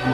Oh,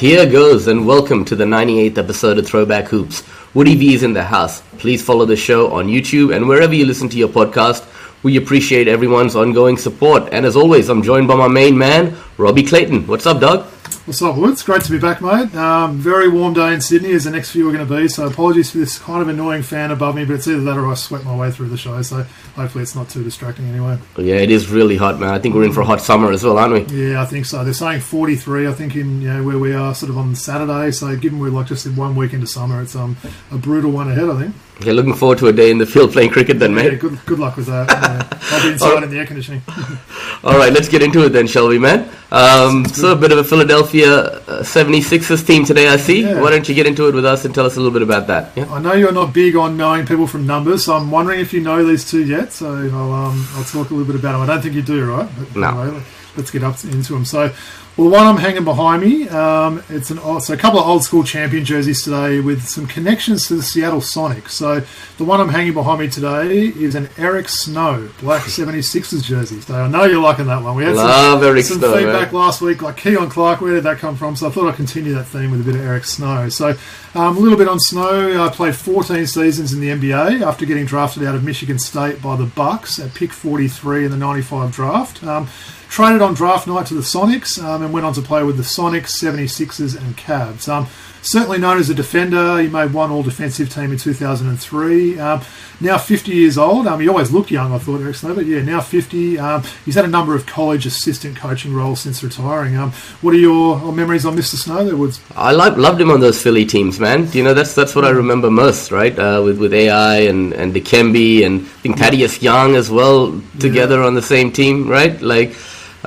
here goes, and welcome to the 98th episode of Throwback Hoops. Woody V is in the house. Please follow the show on YouTube and wherever you listen to your podcast. We appreciate everyone's ongoing support. And as always, I'm joined by my main man, Robbie Clayton. What's up, Doug? What's up, Woods? Great to be back, mate. Um, very warm day in Sydney, as the next few are going to be. So apologies for this kind of annoying fan above me, but it's either that or I sweat my way through the show. So hopefully it's not too distracting anyway. Yeah, it is really hot, man. I think we're in for a hot summer as well, aren't we? Yeah, I think so. They're saying 43. I think in you know where we are, sort of on Saturday. So given we're like just in one week into summer, it's um a brutal one ahead. I think. Yeah, looking forward to a day in the field playing cricket then, mate. Yeah, good good luck with that. I'll be inside in the air conditioning. All right, let's get into it then, shall we, man? Um, so a bit of a Philadelphia uh, 76ers team today, I see. Yeah. Why don't you get into it with us and tell us a little bit about that? Yeah. I know you're not big on knowing people from numbers, so I'm wondering if you know these two yet. So I'll um, I'll talk a little bit about them. I don't think you do, right? But No. anyway, let's get up into them. So, well, the one I'm hanging behind me. Um, it's an old, so a couple of old school champion jerseys today with some connections to the Seattle Sonics. So the one I'm hanging behind me today is an Eric Snow Black 76ers jersey. So I know you're liking that one. We had some- Love Eric some Snow, feedback man. last week, like Keon Clark. Where did that come from? So I thought I'd continue that theme with a bit of Eric Snow. So um, a little bit on Snow. I played 14 seasons in the NBA after getting drafted out of Michigan State by the Bucks at pick 43 in the 95 draft. Um, traded on draft night to the Sonics um, and went on to play with the Sonics, 76ers, and Cavs. Um, certainly known as a defender, he made one All Defensive team in 2003. Um, now 50 years old. Um, he always looked young, I thought, Eric Snow, but yeah, now 50. Um, he's had a number of college assistant coaching roles since retiring. Um, what are your memories on Mr. Snow there, Woods? I lo- loved him on those Philly teams, man. You know, that's that's what I remember most, right? Uh, with with AI and and Dikembe and I think Thaddeus Young as well together on the same team, right? Like,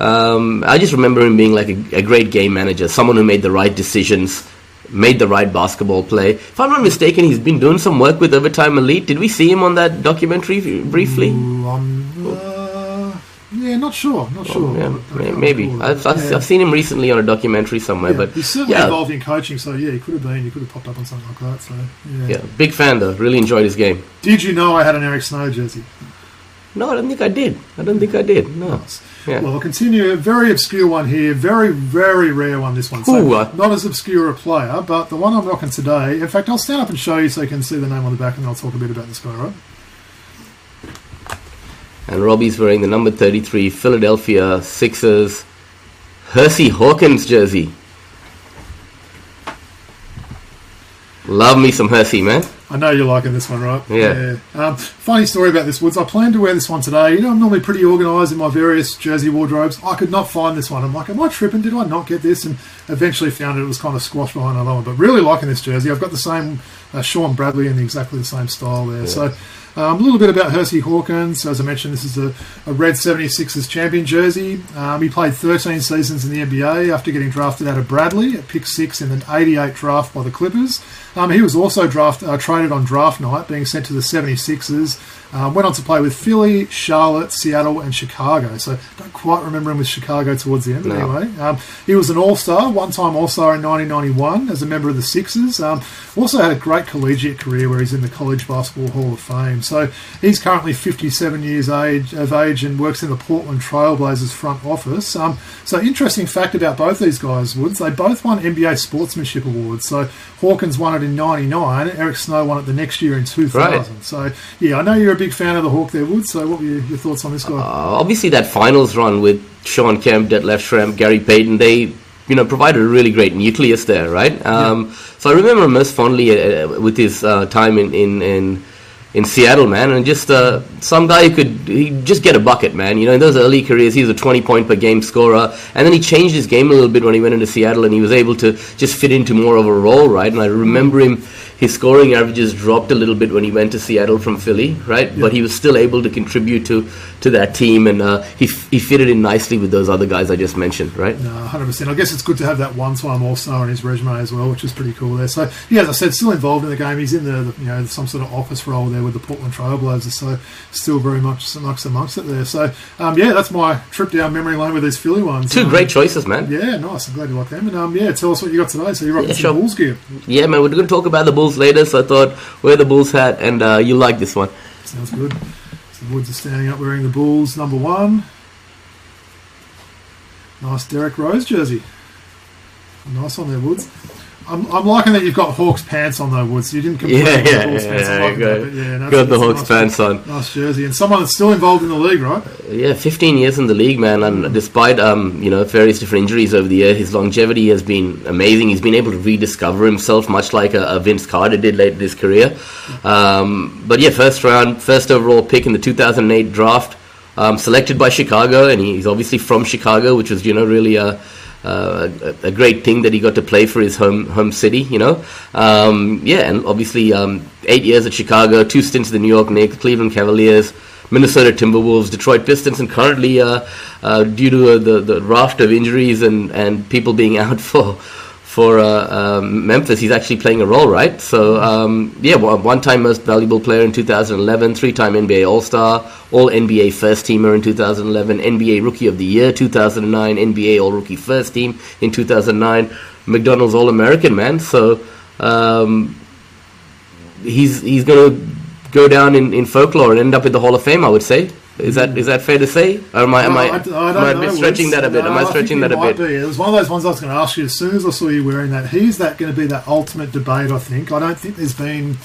um, I just remember him being like a, a great game manager, someone who made the right decisions, made the right basketball play. If I'm not mistaken, he's been doing some work with Overtime Elite. Did we see him on that documentary briefly? Ooh, um, uh, yeah, not sure. Not sure. Oh, Yeah, maybe. I've. I've, Yeah. I've seen him recently on a documentary somewhere, Yeah, but he's certainly yeah, involved in coaching, so yeah, he could have been. He could have popped up on something like that. So yeah. yeah, big fan though. Really enjoyed his game. Did you know I had an Eric Snow jersey? No, I don't think I did. I don't think I did. No. Yeah. Well, I'll continue. A very obscure one here. Very, very rare one, this one. So, Ooh, uh, not as obscure a player, but the one I'm rocking today. In fact, I'll stand up and show you so you can see the name on the back, and I'll talk a bit about this guy, right? And Robbie's wearing the number 33 Philadelphia Sixers Hersey Hawkins jersey. Love me some Hersey, man. I know you're liking this one, right? Yeah. Um, funny story about this, Woods. I planned to wear this one today. You know, I'm normally pretty organised in my various jersey wardrobes. I could not find this one. I'm like, am I tripping? Did I not get this? And eventually found it. It was kind of squashed behind another one. But really liking this jersey. I've got the same uh, Shawn Bradley in exactly the same style there. So um, a little bit about Hersey Hawkins. As I mentioned, this is a, a red 76ers champion jersey. Um, he played 13 seasons in the NBA after getting drafted out of Bradley at pick six in the 88 draft by the Clippers. Um, he was also draft, uh, traded on draft night, being sent to the 76ers. Um, went on to play with Philly, Charlotte, Seattle, and Chicago. So don't quite remember him with Chicago towards the end. But No. anyway, um, he was an All Star, one time All Star in 1991 as a member of the Sixers. Um, also had a great collegiate career where he's in the College Basketball Hall of Fame. So he's currently 57 years age, of age and works in the Portland Trailblazers front office. Um, so interesting fact about both these guys, Woods, they both won NBA Sportsmanship Awards. So Hawkins won it in 99, Eric Snow won it the next year in 2000. So yeah, I know you're a big fan of the Hawk there, Woods. So what were your, your thoughts on this guy? Uh, obviously, that finals run with Shawn Kemp, Detlef Schrempf, Gary Payton, they you know provided a really great nucleus there, right? Um, So I remember him most fondly uh, with his uh, time in in. in in Seattle, man, and just uh, some guy who could he just get a bucket, man. You know, in those early careers, he was a 20 point per game scorer, and then he changed his game a little bit when he went into Seattle, and he was able to just fit into more of a role, right? And I remember him his scoring averages dropped a little bit when he went to Seattle from Philly, right? But he was still able to contribute to, to that team, and uh, he, f- he fitted in nicely with those other guys I just mentioned, right? No, 100%. I guess it's good to have that one-time All-Star in his resume as well, which is pretty cool there. So, yeah, as I said, still involved in the game. He's in the, the you know some sort of office role there with the Portland Trailblazers, so still very much amongst amongst it there. So, um, yeah, that's my trip down memory lane with these Philly ones. Two Um, great choices, man. Yeah, nice. I'm glad you like them. And um, yeah, tell us what you got today. So you're rocking Yeah, some sure. Bulls gear. Yeah, man, we're going to talk about the Bulls later, so I thought wear the Bulls hat, and uh, you like this one. Sounds good. So the Woods are standing up wearing the Bulls number one. Nice Derrick Rose jersey. Nice on there, Woods. I'm, I'm liking that you've got Hawks pants on though, Woods. You didn't completely Yeah, yeah, Hawks yeah, pants. Yeah, liking got- that, yeah, Got the Hawks nice, pants on. Nice jersey. And someone that's still involved in the league, right? Yeah, 15 years in the league, man, and despite um, you know various different injuries over the year, his longevity has been amazing. He's been able to rediscover himself, much like a, a Vince Carter did late in his career. Um, but yeah, first round, first overall pick in the 2008 draft, um, selected by Chicago, and he's obviously from Chicago, which was you know really a uh, a, a great thing that he got to play for his home home city, you know. Um, yeah, and obviously um, eight years at Chicago, two stints at the New York Knicks, Cleveland Cavaliers, Minnesota Timberwolves, Detroit Pistons, and currently uh, uh, due to uh, the the raft of injuries and, and people being out for for uh, um, Memphis, he's actually playing a role, right? So um, yeah, one time most valuable player in 2011, three time NBA All Star, All NBA First Teamer in 2011, NBA Rookie of the Year 2009, NBA All Rookie First Team in 2009, McDonald's All American man. So um, he's he's going to go down in, in folklore and end up in the Hall of Fame. I would say. Is that is that fair to say? Or am I am No, I, I, I don't am I stretching that a bit? No, am I stretching that a might bit? Be. It was one of those ones I was going to ask you as soon as I saw you wearing that. He's that going to be that ultimate debate? I think. I don't think there's been.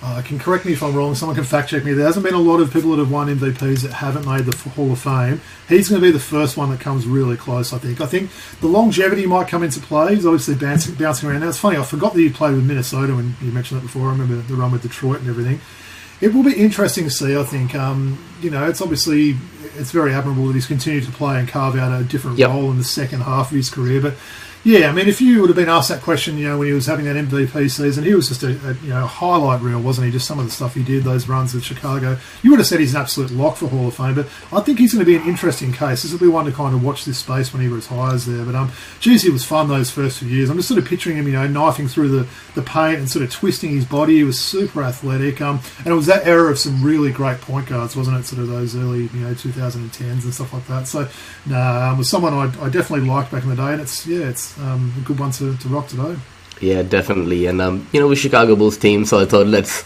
Uh, can correct me if I'm wrong. Someone can fact check me. There hasn't been a lot of people that have won MVPs that haven't made the Hall of Fame. He's going to be the first one that comes really close. I think. I think the longevity might come into play. He's obviously bouncing, bouncing around. Now it's funny. I forgot that you played with Minnesota when you mentioned that before. I remember the run with Detroit and everything. It will be interesting to see. I think. Um, you know, it's obviously it's very admirable that he's continued to play and carve out a different Yep. role in the second half of his career. But yeah, I mean, if you would have been asked that question, you know, when he was having that MVP season, he was just a, a you know highlight reel, wasn't he? Just some of the stuff he did, those runs with Chicago. You would have said he's an absolute lock for Hall of Fame, but I think he's going to be an interesting case. This will be one to kind of watch this space when he retires there. But um, geez, it was fun those first few years. I'm just sort of picturing him, you know, knifing through the the paint and sort of twisting his body. He was super athletic. Um, and it was that era of some really great point guards, wasn't it? Sort of those early, you know, 2010s and stuff like that. So, no, um, was someone I, I definitely liked back in the day, and it's yeah, it's um, a good one to, to rock today. Yeah, definitely. And um, you know, we're Chicago Bulls team, so I thought let's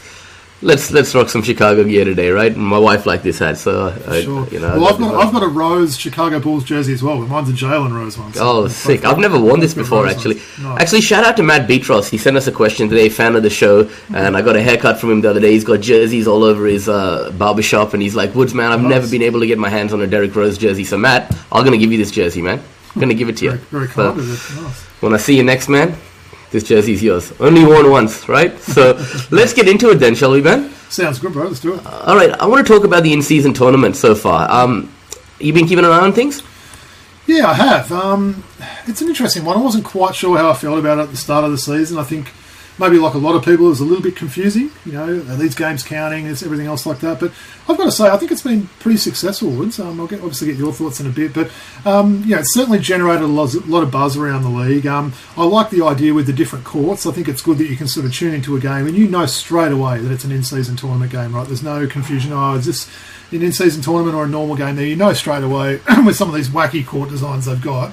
let's let's rock some Chicago gear today, right? And my wife liked this hat, so I, Sure. you know. well, I've got I've got a Rose Chicago Bulls jersey as well, but mine's a Jalen Rose one. so Oh, sick! I've never worn this before, Rose actually. Nice. Actually, shout out to Matt Beatros. He sent us a question today, fan of the show, and I got a haircut from him the other day. He's got jerseys all over his uh, barbershop, and he's like, "Woods, man, I've Nice. never been able to get my hands on a Derrick Rose jersey." So, Matt, I'm gonna give you this jersey, man. I'm gonna give it to you. very, very So, kind of it. Nice. when I see you next, man, this jersey's yours. Only worn once, right? So, let's get into it then, shall we, man? Sounds good, bro. Let's do it. All right, I want to talk about the in-season tournament so far. Um, you been keeping an eye on things? Yeah, I have. Um, it's an interesting one. I wasn't quite sure how I felt about it at the start of the season. I think maybe like a lot of people, it was a little bit confusing. You know, these games counting? Is everything else like that? But I've got to say, I think it's been pretty successful. Woods. Um, I'll get, obviously get your thoughts in a bit, but um, yeah, it's certainly generated a lot, a lot of buzz around the league. Um, I like the idea with the different courts. I think it's good that you can sort of tune into a game and you know straight away that it's an in-season tournament game. Right? There's no confusion. Oh, is this an in-season tournament or a normal game? There, you know straight away with some of these wacky court designs they've got.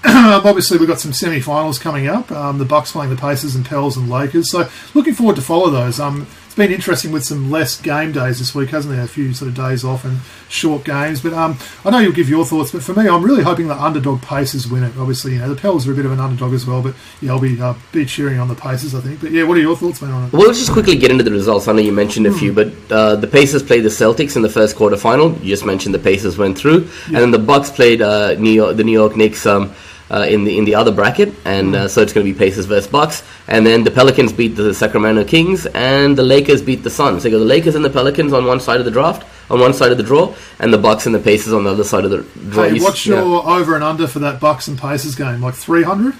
Obviously, we've got some semi-finals coming up. Um, the Bucks playing the Pacers and Pels and Lakers. So, looking forward to follow those. Um, it's been interesting with some less game days this week, hasn't there? A few sort of days off and short games. But um, I know you'll give your thoughts. But for me, I'm really hoping the underdog Pacers win it. Obviously, you know the Pels are a bit of an underdog as well. But yeah, I'll be uh, be cheering on the Pacers. I think. But yeah, what are your thoughts, man, on it? Well, let's just quickly get into the results. I know you mentioned a few, but uh, the Pacers played the Celtics in the first quarter final. You just mentioned the Pacers went through, and then the Bucks played uh, New York, the New York Knicks um, uh, in the in the other bracket, and uh, so it's going to be Pacers versus Bucks. And then the Pelicans beat the Sacramento Kings, and the Lakers beat the Suns. So you got the Lakers and the Pelicans on one side of the draft, on one side of the draw, and the Bucks and the Pacers on the other side of the draw. Hey, what's yeah. your over and under for that Bucks and Pacers game? Like 300?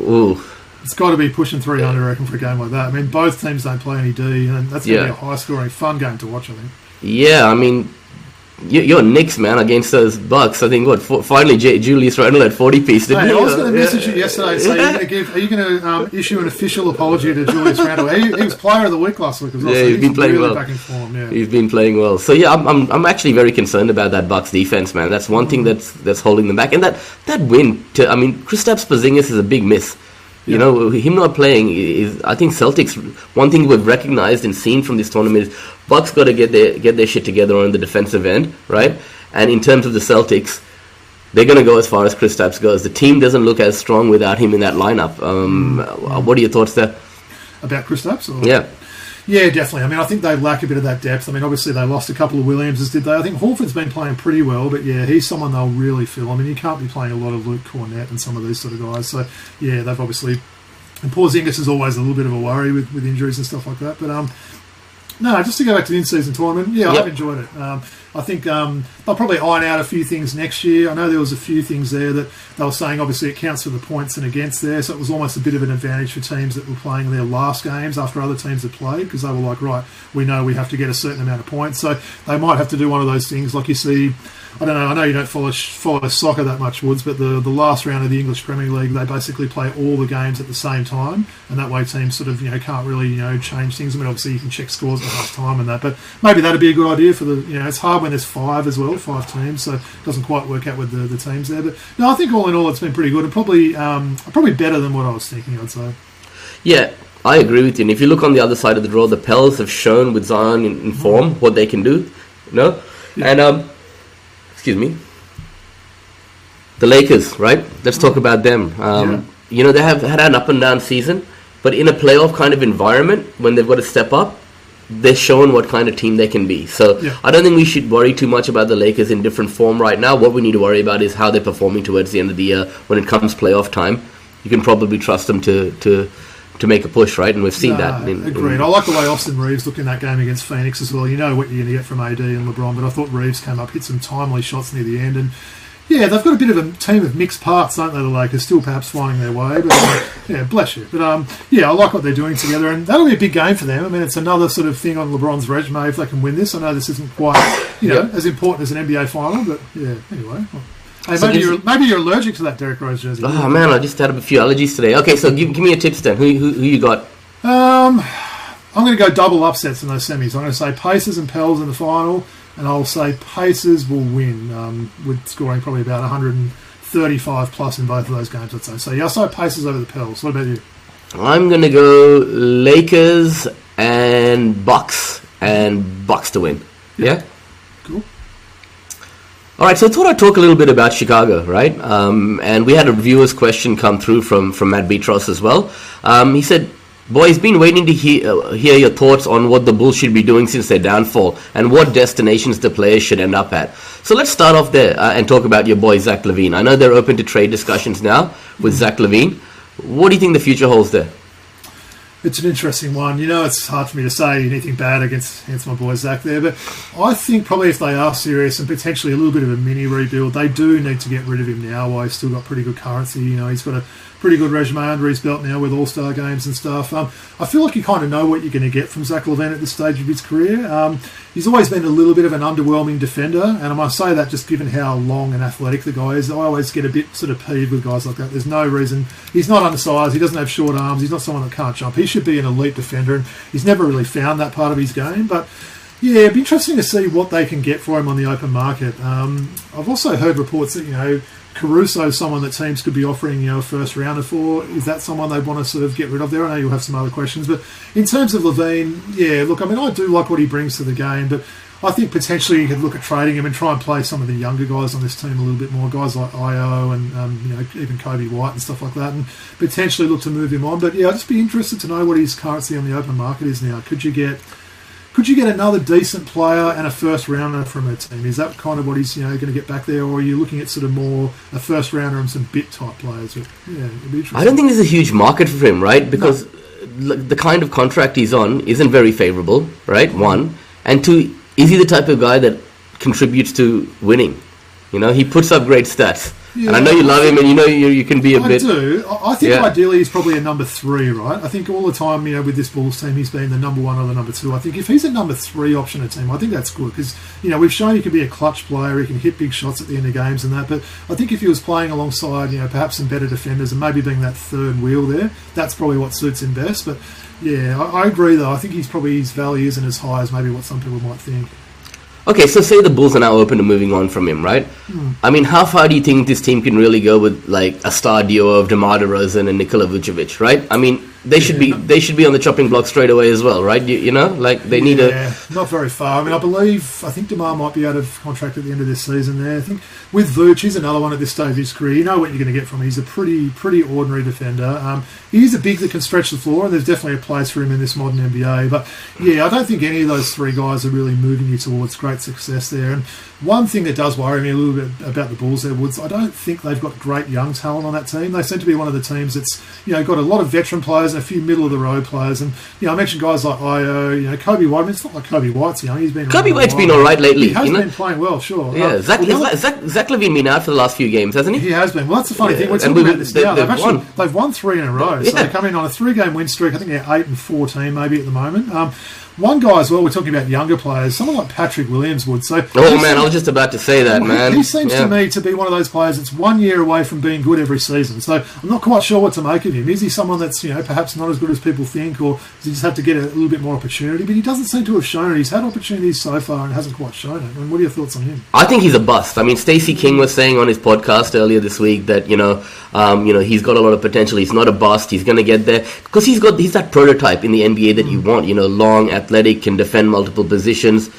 Ooh, It's got to be pushing 300, I reckon, for a game like that. I mean, both teams don't play any D, and that's going to Yeah. be a high scoring, fun game to watch, I think. Yeah, I mean, you- you're Knicks, man, against those Bucks. I think what for, finally J- Julius Randle had 40 piece, didn't Hey, he? I was going to Yeah. message you yesterday and say, are you going to give? Are you going to um, issue an official apology to Julius Randle? He, he was Player of the Week last week as well. Yeah, so he's been playing really well. back in form. Yeah, He's been playing well. So yeah, I'm, I'm I'm actually very concerned about that Bucks defense, man. That's one thing that's that's holding them back. And that that win, to, I mean, Kristaps Porzingis is a big miss. You Yeah. know, him not playing is. I think Celtics. One thing we've recognized and seen from this tournament is Bucks got to get their get their shit together on the defensive end, right? And in terms of the Celtics, they're going to go as far as Chris Kristaps goes. The team doesn't look as strong without him in that lineup. Um, uh, What are your thoughts there? about Kristaps. Or? Yeah. Yeah, definitely. I mean, I think they lack a bit of that depth. I mean, obviously they lost a couple of Williamses, did they? I think Horford's been playing pretty well, but yeah, he's someone they'll really feel. I mean, you can't be playing a lot of Luke Kornet and some of these sort of guys. So yeah, they've obviously. And Porzingis is always a little bit of a worry with, with injuries and stuff like that. But um, no, just to go back to the in-season tournament, yeah, Yep. I've enjoyed it. Um, I think um, they'll probably iron out a few things next year. I know there was a few things there that they were saying. Obviously, it counts for the points and against there, so it was almost a bit of an advantage for teams that were playing their last games after other teams had played because they were like, right, we know we have to get a certain amount of points, so they might have to do one of those things like you see. I don't know. I know you don't follow follow soccer that much, Woods, but the, the last round of the English Premier League, they basically play all the games at the same time, and that way teams sort of you know can't really you know change things. I mean, obviously you can check scores at half time and that, but maybe that'd be a good idea for the you know it's hard when there's five as well, five teams, so it doesn't quite work out with the, the teams there. But no, I think all in all it's been pretty good and probably um, probably better than what I was thinking. I'd say. Yeah, I agree with you. And if you look on the other side of the draw, the Pels have shown with Zion in, in form what they can do. You know? Yeah. And, um, excuse me. The Lakers, right? Let's talk about them. Um, You know, they have had an up and down season, but in a playoff kind of environment, when they've got to step up, they're shown what kind of team they can be. So Yeah. I don't think we should worry too much about the Lakers in different form right now. What we need to worry about is how they're performing towards the end of the year when it comes playoff time. You can probably trust them to to to make a push, right? And we've seen that. Nah, in- in- agreed. I like the way Austin Reaves looked in that game against Phoenix as well. You know what you're going to get from AD and LeBron, but I thought Reaves came up, hit some timely shots near the end, and yeah, they've got a bit of a team of mixed parts, don't they? The Lakers still perhaps finding their way, but uh, yeah, bless you. But um, yeah, I like what they're doing together, and that'll be a big game for them. I mean, it's another sort of thing on LeBron's resume if they can win this. I know this isn't quite you know Yep. as important as an NBA final, but yeah. Anyway. Hey, So maybe, you're, maybe you're allergic to that Derrick Rose jersey. Oh man, I just had a few allergies today. Okay, so give, give me a tips then. Who, who who you got? Um, I'm going to go double upsets in those semis. I'm going to say Pacers and Pels in the final, and I'll say Pacers will win um, with scoring probably about 135 plus in both of those games. I'd say. So yeah, I'll say Pacers over the Pels. What about you? I'm gonna go Lakers and Bucks and Bucks to win. Yeah. Cool. All right, so I thought I'd talk a little bit about Chicago, right? Um, and we had a viewer's question come through from, from Matt Beatros as well. Um, he said, Boys, been waiting to hear, uh, hear your thoughts on what the Bulls should be doing since their downfall and what destinations the players should end up at. So let's start off there uh, and talk about your boy, Zach LaVine. I know they're open to trade discussions now with Zach LaVine. What do you think the future holds there? It's an interesting one. You know, it's hard for me to say anything bad against against my boy Zach there, but I think probably if they are serious and potentially a little bit of a mini rebuild, they do need to get rid of him now. While he's still got pretty good currency, you know, he's got a pretty good resume under his belt now with All Star games and stuff. Um, I feel like you kind of know what you're going to get from Zach LaVine at this stage of his career. Um, he's always been a little bit of an underwhelming defender, and I must say that just given how long and athletic the guy is, I always get a bit sort of peeved with guys like that. There's no reason he's not undersized. He doesn't have short arms. He's not someone that can't jump. He should be an elite defender, and he's never really found that part of his game, but. Yeah, it'd be interesting to see what they can get for him on the open market. Um, I've also heard reports that you know Caruso someone that teams could be offering you know a first rounder for. Is that someone they want to sort of get rid of there? I know you'll have some other questions, but in terms of LaVine, yeah, look, I mean, I do like what he brings to the game, but I think potentially you could look at trading him and try and play some of the younger guys on this team a little bit more, guys like Ayo and um, you know even Coby White and stuff like that, and potentially look to move him on. But yeah, I'd just be interested to know what his currency on the open market is now. Could you get could you get another decent player and a first rounder from a team? Is that kind of what he's you know going to get back there, or are you looking at sort of more a first rounder and some bit type players? But, yeah. I don't think there's a huge market for him, right? Because l- the kind of contract he's on isn't very favorable, right? One. And two, is he the type of guy that contributes to winning? You know, he puts up great stats. And I know you love him, and you know you, you can be a I bit. I do. I think Yeah. ideally he's probably a number three, right? I think all the time, you know, with this Bulls team, he's been the number one or the number two. I think if he's a number three option in a team, I think that's good because you know we've shown he can be a clutch player, he can hit big shots at the end of games and that. But I think if he was playing alongside, you know, perhaps some better defenders and maybe being that third wheel there, that's probably what suits him best. But yeah, I, I agree though. I think he's probably his value isn't as high as maybe what some people might think. Okay, so say the Bulls are now open to moving on from him, right? Hmm. I mean, how far do you think this team can really go with like a star duo of DeMar DeRozan and Nikola Vucevic, right? I mean, they should be they should be on the chopping block straight away as well, right? You, you know, like they need a not very far. I mean, I believe I think Demar might be out of contract at the end of this season. There, I think with Vooch, he's another one at this stage of his career. You know what you're going to get from him. He's a pretty pretty ordinary defender. Um, he's a big that can stretch the floor, and there's definitely a place for him in this modern NBA. But yeah, I don't think any of those three guys are really moving you towards great success there. And one thing that does worry me a little bit about the Bulls there, Woods, I don't think they've got great young talent on that team. They seem to be one of the teams that's you know got a lot of veteran players and a few middle of the road players. And you know I mentioned guys like Ayo, you know Coby White. I mean, it's not like Coby White's young. He's been Coby White's been all right lately, He has you know? been playing well, sure. yeah. Uh, Zach, well, other- Zach, Zach LaVine been out for the last few games, hasn't he? he has been. Well, that's the funny Yeah, thing. We're talking about this they- now. They've, they've actually won. they've won three in a row. So Yeah. they're coming on a three-game win streak. I think they're eight and fourteen, maybe at the moment. Um, one guy as well. We're talking about younger players. Someone like Patrick Williams would. So Oh man, I was just about to say that, man. He, seems Yeah. to me to be one of those players that's one year away from being good every season. So I'm not quite sure what to make of him. Is he someone that's you know perhaps not as good as people think, or does he just have to get a little bit more opportunity? But he doesn't seem to have shown it. He's had opportunities so far and hasn't quite shown it. And what are your thoughts on him? I think he's a bust. I mean, Stacey King was saying on his podcast earlier this week that you know, um, you know, he's got a lot of potential. He's not a bust. He's going to get there because he's got he's that prototype in the NBA that you want. You know, long, athletic, can defend multiple positions.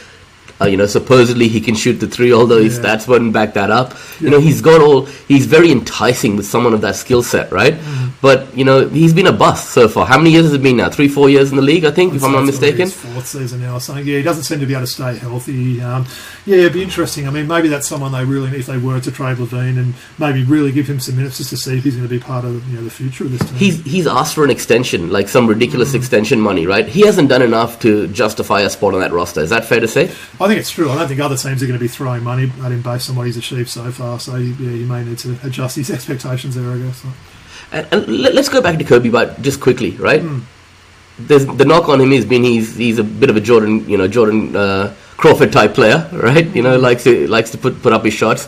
Uh, you know, supposedly he can shoot the three, although his Yeah. stats wouldn't back that up. You know, he's got all. He's very enticing with someone of that skill set, right? Mm. But you know, he's been a bust so far. How many years has it been now? Three, four years in the league, I think, if I'm not So it's already mistaken. his fourth season now or something. Yeah, he doesn't seem to be able to stay healthy. Um, yeah, it'd be interesting. I mean, maybe that's someone they really, need if they were to trade LaVine and maybe really give him some minutes just to see if he's going to be part of you know the future of this team. He's he's asked for an extension, like some ridiculous extension money, right? He hasn't done enough to justify a spot on that roster. Is that fair to say? I think it's true. I don't think other teams are going to be throwing money at him based on what he's achieved so far. So yeah, you may need to adjust his expectations there, I guess. And, and let, us go back to Kobe, but just quickly, right? There's, the knock on him has been he's he's a bit of a Jordan, you know, Jordan uh, Crawford type player, right? You know, likes to likes to put put up his shots.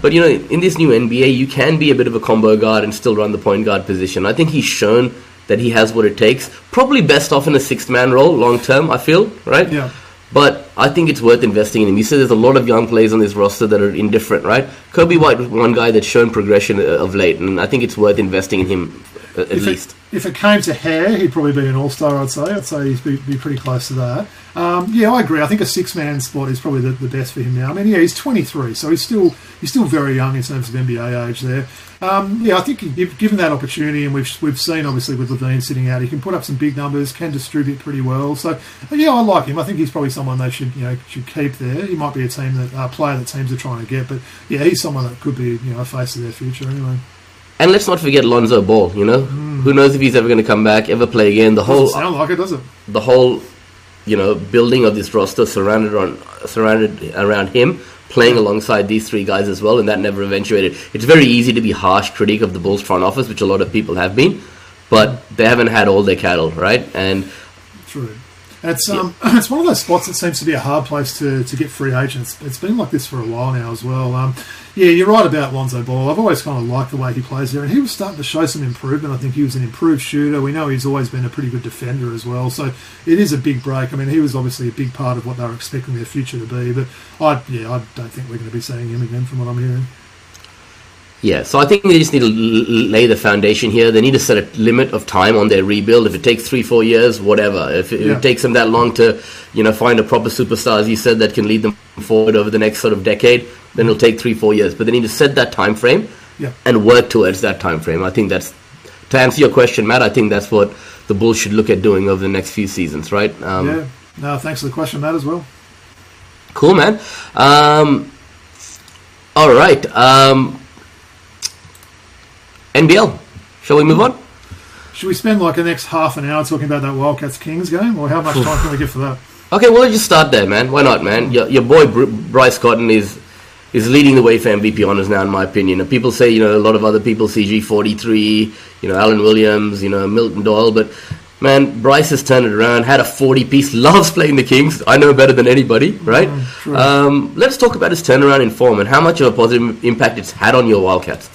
But you know, in this new NBA, you can be a bit of a combo guard and still run the point guard position. I think he's shown that he has what it takes. Probably best off in a sixth man role long term. I feel right. Yeah. But I think it's worth investing in him. You said there's a lot of young players on this roster that are indifferent, right? Coby White was one guy that's shown progression uh, of late, and I think it's worth investing in him at if least. It, if it came to hair, he'd probably be an all star. I'd say. I'd say he'd be, be pretty close to that. Um, yeah, I agree. I think a six man spot is probably the, the best for him now. I mean, yeah, he's 23, so he's still he's still very young in terms of NBA age. There, um, yeah, I think given that opportunity, and we've we've seen obviously with LaVine sitting out, he can put up some big numbers, can distribute pretty well. So yeah, I like him. I think he's probably someone they should you know should keep there. He might be a team that uh, player that teams are trying to get, but yeah, he's someone that could be you know a face of their future anyway. And let's not forget Lonzo Ball. You know, who knows if he's ever going to come back, ever play again? The whole Doesn't sound like it, does it? the whole you know building of this roster surrounded on surrounded around him playing alongside these three guys as well and that never eventuated it's very easy to be harsh critic of the bulls front office which a lot of people have been but they haven't had all their cattle right and True. It's um, it's one of those spots that seems to be a hard place to, to get free agents. It's been like this for a while now as well. Um, yeah, you're right about Lonzo Ball. I've always kind of liked the way he plays there, and he was starting to show some improvement. I think he was an improved shooter. We know he's always been a pretty good defender as well. So it is a big break. I mean, he was obviously a big part of what they were expecting their future to be. But I, yeah, I don't think we're going to be seeing him again from what I'm hearing. yeah so i think they just need to lay the foundation here they need to set a limit of time on their rebuild if it takes three four years whatever if it, Yeah. it takes them that long to you know find a proper superstar as you said that can lead them forward over the next sort of decade then it'll take three four years but they need to set that time frame Yeah. and work towards that time frame. I think that's to answer your question, Matt. I think that's what the Bulls should look at doing over the next few seasons, right? Um, yeah. No, thanks for the question, Matt, as well. Cool, man. Um, all right. Um, NBL. Shall we move on? Should we spend like the next half an hour talking about that Wildcats Kings game, or how much time can we get for that? Okay, well, let's just start there, man. Why not, man? Your, your boy Bryce Cotton is is leading the way for MVP honors now, in my opinion. And people say, you know, a lot of other people, CG 43, you know, Alan Williams, you know, Milton Doyle, but man, Bryce has turned it around, had a 40 piece, loves playing the Kings. I know better than anybody, right? Mm, um, let's talk about his turnaround in form and how much of a positive impact it's had on your Wildcats.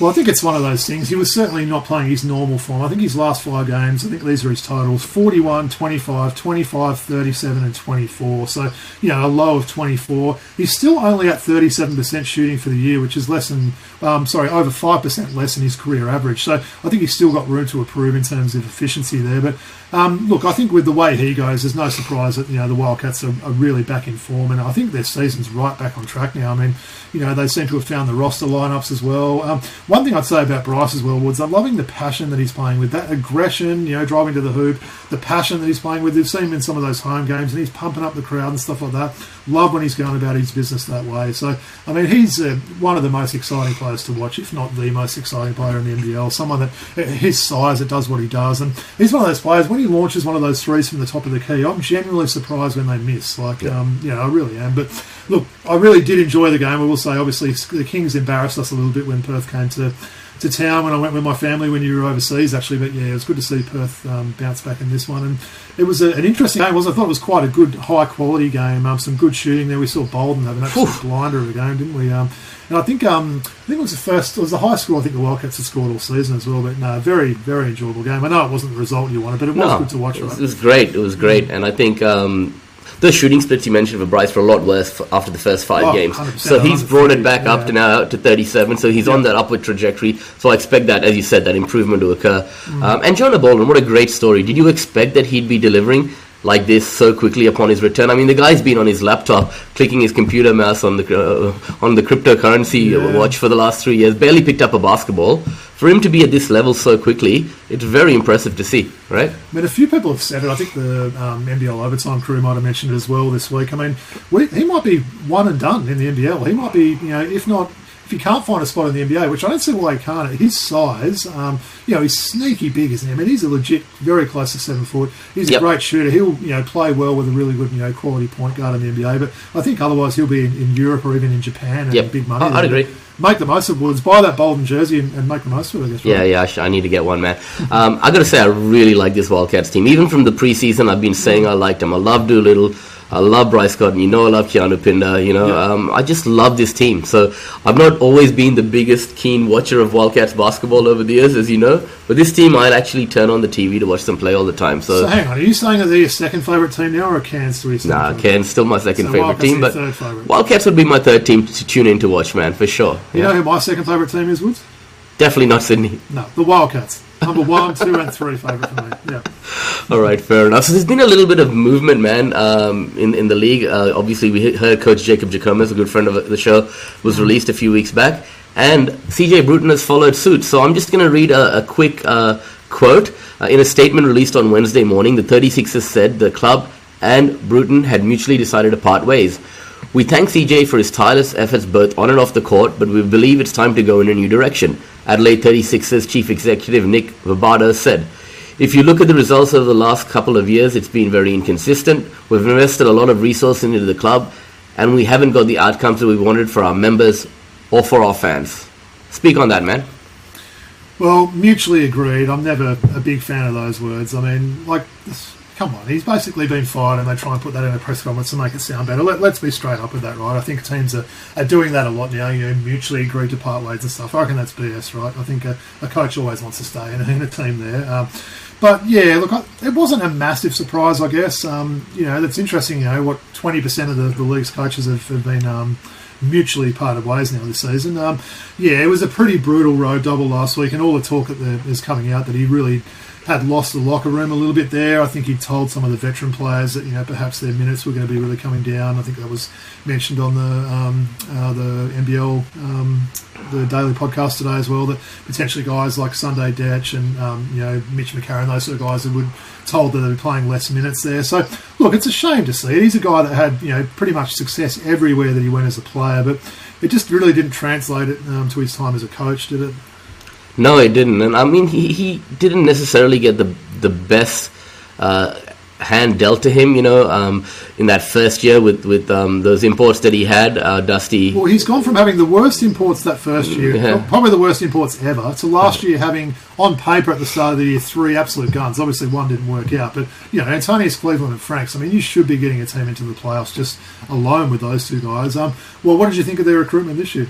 Well, I think it's one of those things. He was certainly not playing his normal form. I think his last five games, I think these are his totals 41, 25, 25, 37, and 24. So, you know, a low of 24. He's still only at 37% shooting for the year, which is less than, um, sorry, over 5% less than his career average. So I think he's still got room to improve in terms of efficiency there. But um, look, I think with the way he goes, there's no surprise that, you know, the Wildcats are, are really back in form. And I think their season's right back on track now. I mean, you know, they seem to have found the roster lineups as well. Um, one thing I'd say about Bryce as well, Woods, I'm loving the passion that he's playing with, that aggression, you know, driving to the hoop, the passion that he's playing with. We've seen him in some of those home games, and he's pumping up the crowd and stuff like that. Love when he's going about his business that way. So, I mean, he's uh, one of the most exciting players to watch, if not the most exciting player in the NBL. Someone that, his size, it does what he does. And he's one of those players, when he launches one of those threes from the top of the key, I'm genuinely surprised when they miss. Like, yeah. um, you know, I really am. But look, I really did enjoy the game. I will say, obviously, the Kings embarrassed us a little bit when Perth came to to town when I went with my family when you were overseas, actually. But yeah, it was good to see Perth um, bounce back in this one. And it was a, an interesting game. Was I thought it was quite a good, high quality game. Um, some good shooting there. We saw Bolden have an absolute blinder of a game, didn't we? Um, and I think um, I think it was the first, it was the high score I think the Wildcats had scored all season as well. But no, very very enjoyable game. I know it wasn't the result you wanted, but it was no, good to watch. It was, right? it was great. It was great, and I think um, the shooting splits you mentioned for Bryce were a lot worse after the first five oh, games. So he's brought it back yeah. up to now to 37. So he's yeah. on that upward trajectory. So I expect that, as you said, that improvement to occur. Mm. Um, and Jonah Bolden, what a great story. Did you expect that he'd be delivering? like this so quickly upon his return. I mean, the guy's been on his laptop clicking his computer mouse on the uh, on the cryptocurrency yeah. watch for the last three years. Barely picked up a basketball. For him to be at this level so quickly, it's very impressive to see, right? I mean, a few people have said it. I think the um, NBL overtime crew might have mentioned it as well this week. I mean, we, he might be one and done in the NBL. He might be, you know, if not if he can't find a spot in the NBA, which I don't see why he can't, at his size, um, you know, he's sneaky big, isn't he? I mean, he's a legit, very close to seven foot. He's yep. a great shooter. He'll, you know, play well with a really good, you know, quality point guard in the NBA. But I think otherwise he'll be in, in Europe or even in Japan and yep. big money. I'd agree. Make the most of Woods. Buy that Bolden jersey and, and, make the most of it. I guess. Right? Yeah, yeah. I, sh- I, need to get one, man. Um, I got to say, I really like this Wildcats team. Even from the preseason, I've been saying I liked them. I love Doolittle. I love Bryce Cotton. You know, I love Keanu Pinder. You know, yeah. um, I just love this team. So I've not always been the biggest keen watcher of Wildcats basketball over the years, as you know. But this team, I'd actually turn on the TV to watch them play all the time. So, so hang on, are you saying that they're your second favourite team now, or Cairns three? Nah, Cairns still my second so favourite team, but favorite. Wildcats would be my third team to tune in to watch, man, for sure. You yeah. know who my second favourite team is, Woods? Definitely not Sydney. No, the Wildcats. Number one, two, and three favourite for me. Yeah. All right, fair enough. So there's been a little bit of movement, man, um, in in the league. Uh, obviously, we heard Coach Jacob Jackomas, a good friend of the show, was released a few weeks back, and CJ Bruton has followed suit. So I'm just going to read a, a quick uh, quote uh, in a statement released on Wednesday morning. The 36ers said the club and Bruton had mutually decided to part ways. We thank CJ for his tireless efforts both on and off the court, but we believe it's time to go in a new direction. Adelaide 36ers chief executive Nick Vabardo said. If you look at the results of the last couple of years, it's been very inconsistent. We've invested a lot of resources into the club, and we haven't got the outcomes that we wanted for our members or for our fans. Speak on that, man. Well, mutually agreed. I'm never a big fan of those words. I mean, like, come on, he's basically been fired, and they try and put that in a press conference to make it sound better. Let, us be straight up with that, right? I think teams are, are doing that a lot now. You know, mutually agreed to part ways and stuff. I reckon that's BS, right? I think a, a coach always wants to stay in, in a team there. Um, but yeah, look, it wasn't a massive surprise, I guess. Um, you know, that's interesting. You know, what twenty percent of the, the league's coaches have, have been. Um, mutually parted ways now this season. Um, yeah, it was a pretty brutal road double last week, and all the talk that is coming out that he really had lost the locker room a little bit there. I think he told some of the veteran players that you know perhaps their minutes were going to be really coming down. I think that was mentioned on the um, uh, the NBL um, the daily podcast today as well. That potentially guys like Sunday Dech and um, you know Mitch McCarron, those sort of guys, that would told that they're playing less minutes there. So look, it's a shame to see it. He's a guy that had you know pretty much success everywhere that he went as a player, but it just really didn't translate it um, to his time as a coach, did it? No, it didn't. And I mean, he, he didn't necessarily get the the best uh, hand dealt to him, you know, um, in that first year with with um, those imports that he had, uh, Dusty. Well, he's gone from having the worst imports that first year, Yeah. probably the worst imports ever, to last year having on paper at the start of the year three absolute guns. Obviously, one didn't work out, but you know, Antonius Cleveland and Franks. I mean, you should be getting a team into the playoffs just alone with those two guys. Um, well, what did you think of their recruitment this year?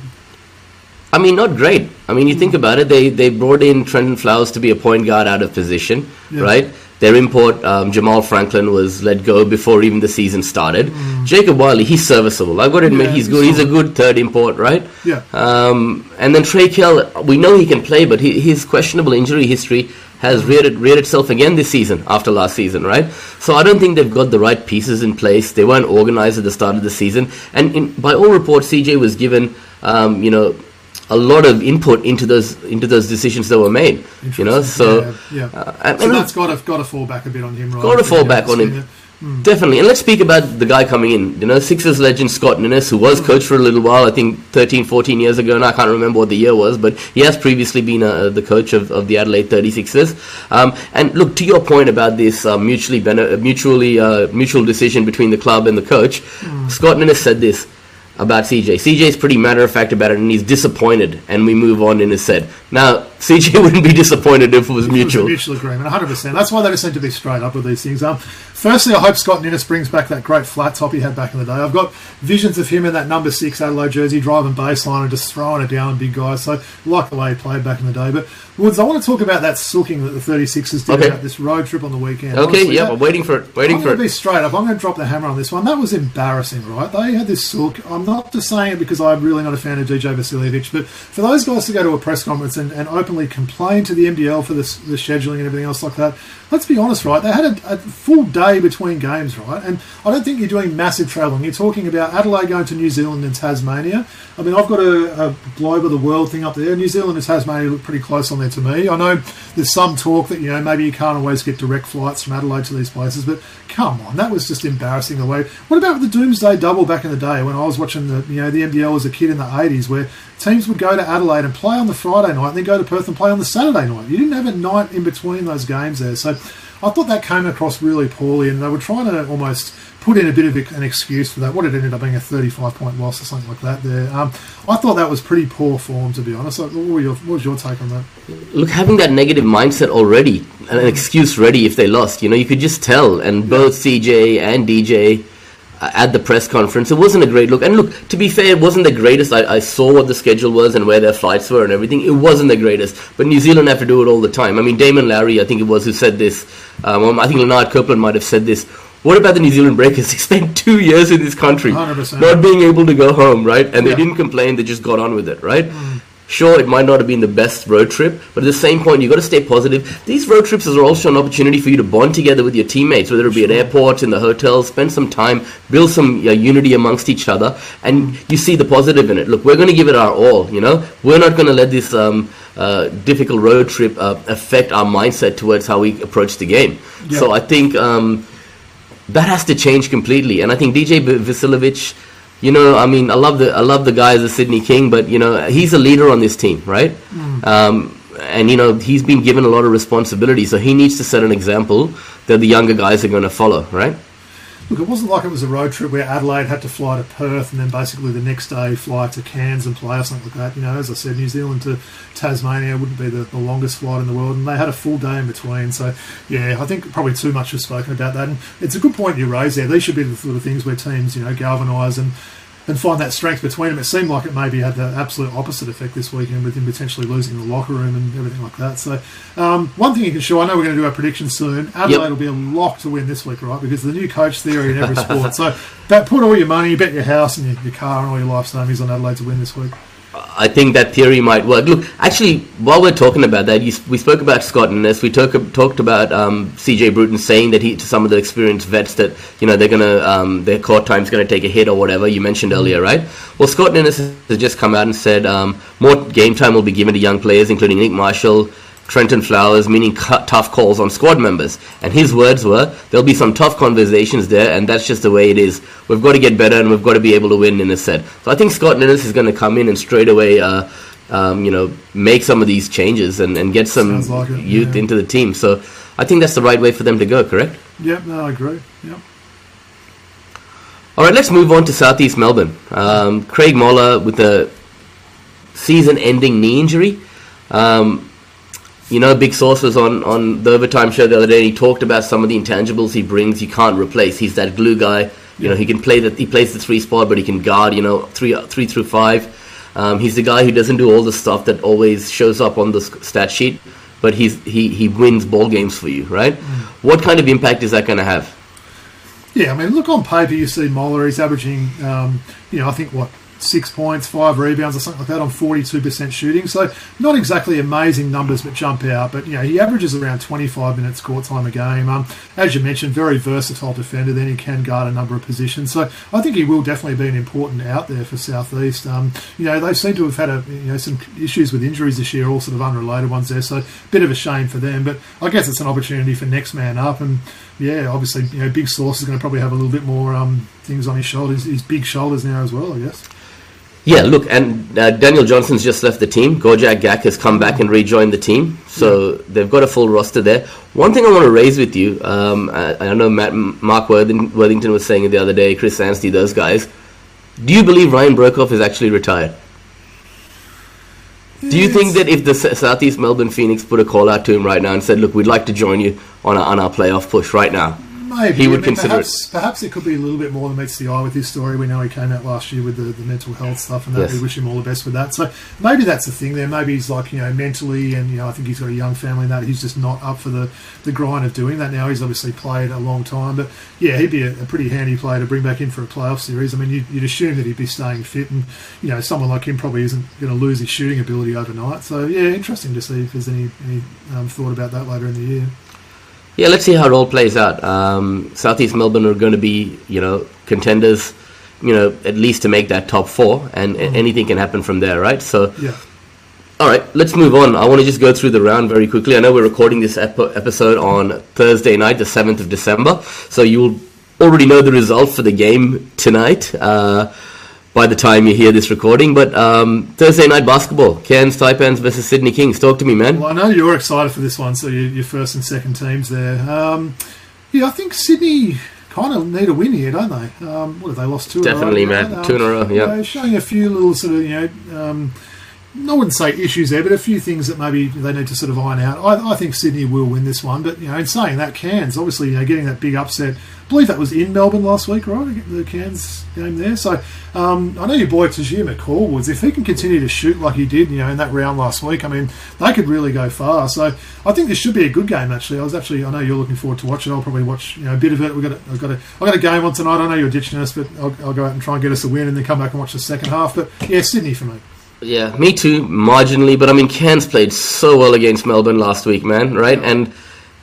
I mean, not great. I mean, you think about it, they they brought in Trentyn Flowers to be a point guard out of position, Yeah. right? Their import, um, Jamal Franklin, was let go before even the season started. Jacob Wiley, he's serviceable. I've got to admit, Mm. Yeah, he's he's good. He's a good third import, right? Yeah. Um, and then Trey Kell, we know he can play, but he, his questionable injury history has reared, reared itself again this season after last season, right? So I don't think they've got the right pieces in place. They weren't organized at the start of the season, and in, by all reports, CJ was given, um, you know, a lot of input into those into those decisions that were made. You know, so yeah, yeah. uh, and- so that's got to got to fall back a bit on him, right? Got to fall back on him. Definitely. And let's speak about the guy coming in. You know, Sixers legend Scott Ninnis, who was coach for a little while, I think 13, 14 years ago, and I can't remember what the year was, but he has previously been uh, the coach of, of the Adelaide 36ers. Um, and look, to your point about this uh, mutually bene- mutually uh, mutual decision between the club and the coach, Scott Ninnis said this about CJ. CJ is pretty matter of fact about it, and he's disappointed, and we move on in his said. Now, CJ wouldn't be disappointed if it was It was a mutual. mutual agreement, 100%. That's why they just need to be straight up with these things. Um, firstly, I hope Scott Ninnis brings back that great flat top he had back in the day. I've got visions of him in that number six Adelaide jersey, driving baseline and just throwing it down big guys. So, I like the way he played back in the day. But, Woods, I want to talk about that sulking that the 36ers did Okay. about this road trip on the weekend. Okay, Honestly, yeah, that- I'm waiting for it. Waiting I'm for going to it. be straight up. I'm going to drop the hammer on this one. That was embarrassing, right? They had this sook. I'm not just saying it because I'm really not a fan of DJ Vasiljevic, but for those guys to go to a press conference and, and openly complain to the NBL for this, the scheduling and everything else like that, let's be honest, right? They had a, a full day between games, right? And I don't think you're doing massive travelling. You're talking about Adelaide going to New Zealand and Tasmania. I mean, I've got a, a globe of the world thing up there. New Zealand and Tasmania look pretty close on there to me. I know there's some talk that, you know, maybe you can't always get direct flights from Adelaide to these places, but come on, that was just embarrassing the way. What about the Doomsday Double back in the day when I was watching the, you know, the NBL as a kid in the 80s where teams would go to Adelaide and play on the Friday night and then go to Perth and play on the Saturday night. You didn't have a night in between those games there. So I thought that came across really poorly and they were trying to almost put in a bit of an excuse for that. What it ended up being a 35 point loss or something like that there. Um, I thought that was pretty poor form, to be honest. What, your, what was your take on that? look, having that negative mindset already, an excuse ready if they lost, you know, you could just tell. And both CJ and DJ at the press conference, it wasn't a great look. And look, to be fair, it wasn't the greatest. I, I saw what the schedule was and where their flights were and everything. It wasn't the greatest. But New Zealand have to do it all the time. I mean, Damon Larry, I think it was, who said this. Um, I think Lanard Copeland might have said this. What about the New Zealand Breakers? They spent two years in this country, 100%. not being able to go home, right? And they Yeah. didn't complain; they just got on with it, right? Sure, it might not have been the best road trip, but at the same point, you've got to stay positive. These road trips are also an opportunity for you to bond together with your teammates, whether it be at airports, in the hotels, spend some time, build some uh, unity amongst each other, and you see the positive in it. Look, we're going to give it our all, you know? We're not going to let this um, uh, difficult road trip uh, affect our mindset towards how we approach the game. Yeah. So I think um, that has to change completely, and I think DJ V- Vasiljevic you know, I mean, I love the I love the guy as a Sydney King, but you know, he's a leader on this team, right? Um, and you know, he's been given a lot of responsibility, so he needs to set an example that the younger guys are going to follow, right? Look, it wasn't like it was a road trip where Adelaide had to fly to Perth and then basically the next day fly to Cairns and play or something like that. You know, as I said, New Zealand to Tasmania wouldn't be the, the longest flight in the world, and they had a full day in between. So, yeah, I think probably too much was spoken about that. And it's a good point you raise there. These should be the sort of things where teams, you know, galvanise and and find that strength between them. It seemed like it maybe had the absolute opposite effect this weekend with him potentially losing the locker room and everything like that. So, um, one thing you can show, I know we're going to do our predictions soon. Adelaide Yep. will be a lock to win this week, right? Because the new coach theory in every sport. So, bet, put all your money, bet your house and your, your car and all your life savings on Adelaide to win this week. I think that theory might work. Look, actually, while we're talking about that, you, we spoke about Scott Ninnis. We talk, talked about um, CJ Bruton saying that he to some of the experienced vets that you know they're gonna um, their court time's gonna take a hit or whatever you mentioned earlier, right? Well, Scott Ninnis has just come out and said um, more game time will be given to young players, including Nick Marshall. Trentyn Flowers, meaning cu- tough calls on squad members. And his words were, there'll be some tough conversations there, and that's just the way it is. We've got to get better, and we've got to be able to win, in a set. So I think Scott Ninnis is going to come in and straight away, uh, um, you know, make some of these changes and, and get some like it, youth yeah. into the team. So I think that's the right way for them to go. Correct? Yeah, no, I agree. Yeah. All right, let's move on to Southeast Melbourne. Um, Craig Moller with a season-ending knee injury. Um, you know, Big Source was on, on the overtime show the other day. and He talked about some of the intangibles he brings. You can't replace. He's that glue guy. You know, he can play the he plays the three spot, but he can guard. You know, three three through five. Um, he's the guy who doesn't do all the stuff that always shows up on the stat sheet, but he's he he wins ball games for you, right? Mm. What kind of impact is that going to have? Yeah, I mean, look on paper, you see Moller. He's averaging, um, you know, I think what six points, five rebounds, or something like that on 42% shooting. So not exactly amazing numbers, but jump out. But you know, he averages around 25 minutes court time a game. Um, as you mentioned, very versatile defender. Then he can guard a number of positions. So I think he will definitely be an important out there for Southeast. Um, you know, they seem to have had a, you know some issues with injuries this year, all sort of unrelated ones there. So a bit of a shame for them. But I guess it's an opportunity for next man up and yeah, obviously, you know, Big Source is going to probably have a little bit more um, things on his shoulders, his big shoulders now as well, I guess. Yeah, look, and uh, Daniel Johnson's just left the team. Gorjok Gak has come back and rejoined the team, so they've got a full roster there. One thing I want to raise with you, um, I, I, know Matt, Mark Worthington was saying it the other day, Chris Anstey, those guys. Do you believe Ryan Broekhoff is actually retired? Do you think that if the Southeast Melbourne Phoenix put a call out to him right now and said, "Look, we'd like to join you on our, on our playoff push right now," Maybe. He would I mean, consider perhaps, it. Perhaps it could be a little bit more than meets the eye with his story. We know he came out last year with the, the mental health stuff, and that. Yes. We wish him all the best with that. So maybe that's the thing there. Maybe he's like you know mentally, and you know I think he's got a young family, and that he's just not up for the, the grind of doing that now. He's obviously played a long time, but yeah, he'd be a, a pretty handy player to bring back in for a playoff series. I mean, you'd, you'd assume that he'd be staying fit, and you know someone like him probably isn't going to lose his shooting ability overnight. So yeah, interesting to see if there's any, any um, thought about that later in the year. Yeah, let's see how it all plays out. Um, Southeast Melbourne are going to be, you know, contenders, you know, at least to make that top four, and mm-hmm. anything can happen from there, right? So, yeah. All right, let's move on. I want to just go through the round very quickly. I know we're recording this ep- episode on Thursday night, the 7th of December, so you'll already know the result for the game tonight. Uh, by the time you hear this recording. But um, Thursday night basketball, Cairns Taipans versus Sydney Kings. Talk to me, man. Well, I know you're excited for this one, so you, your first and second teams there. Um, yeah, I think Sydney kind of need a win here, don't they? Um, what have they lost two? Definitely, in a row, man. Um, two in a row. Yeah, you know, showing a few little sort of you know. Um, I wouldn't say issues there, but a few things that maybe they need to sort of iron out. I, I think Sydney will win this one, but you know, in saying that, Cairns obviously you know getting that big upset I believe that was in Melbourne last week, right? The Cairns game there. So um, I know your boy Tahjere McCall If he can continue to shoot like he did, you know, in that round last week, I mean, they could really go far. So I think this should be a good game. Actually, I was actually, I know you're looking forward to watching. I'll probably watch, you know, a bit of it. We got, a, I've got a, I've got a game on tonight. I know you're ditching us, but I'll, I'll go out and try and get us a win, and then come back and watch the second half. But yeah, Sydney for me. Yeah, me too, marginally. But I mean, Cairns played so well against Melbourne last week, man. Right, and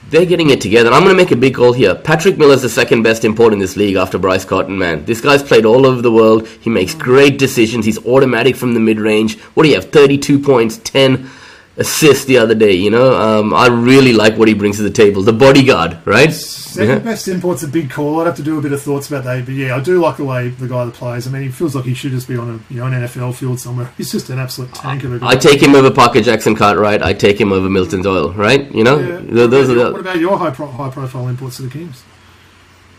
they're getting it together. I'm going to make a big call here. Patrick Miller's the second best import in this league after Bryce Cotton, man. This guy's played all over the world. He makes mm. great decisions. He's automatic from the mid range. What do you have? 32 points, 10 assist the other day. You know, um, I really like what he brings to the table. The bodyguard, right? Second yeah. best import's a big call. I'd have to do a bit of thoughts about that, but yeah, I do like the way the guy that plays. I mean, he feels like he should just be on a you know an NFL field somewhere. He's just an absolute tank of a guy. I take him over Parker Jackson Cartwright. I take him over Milton Doyle, right? You know, yeah. those are the. What about your high, pro- high profile imports to the Kings?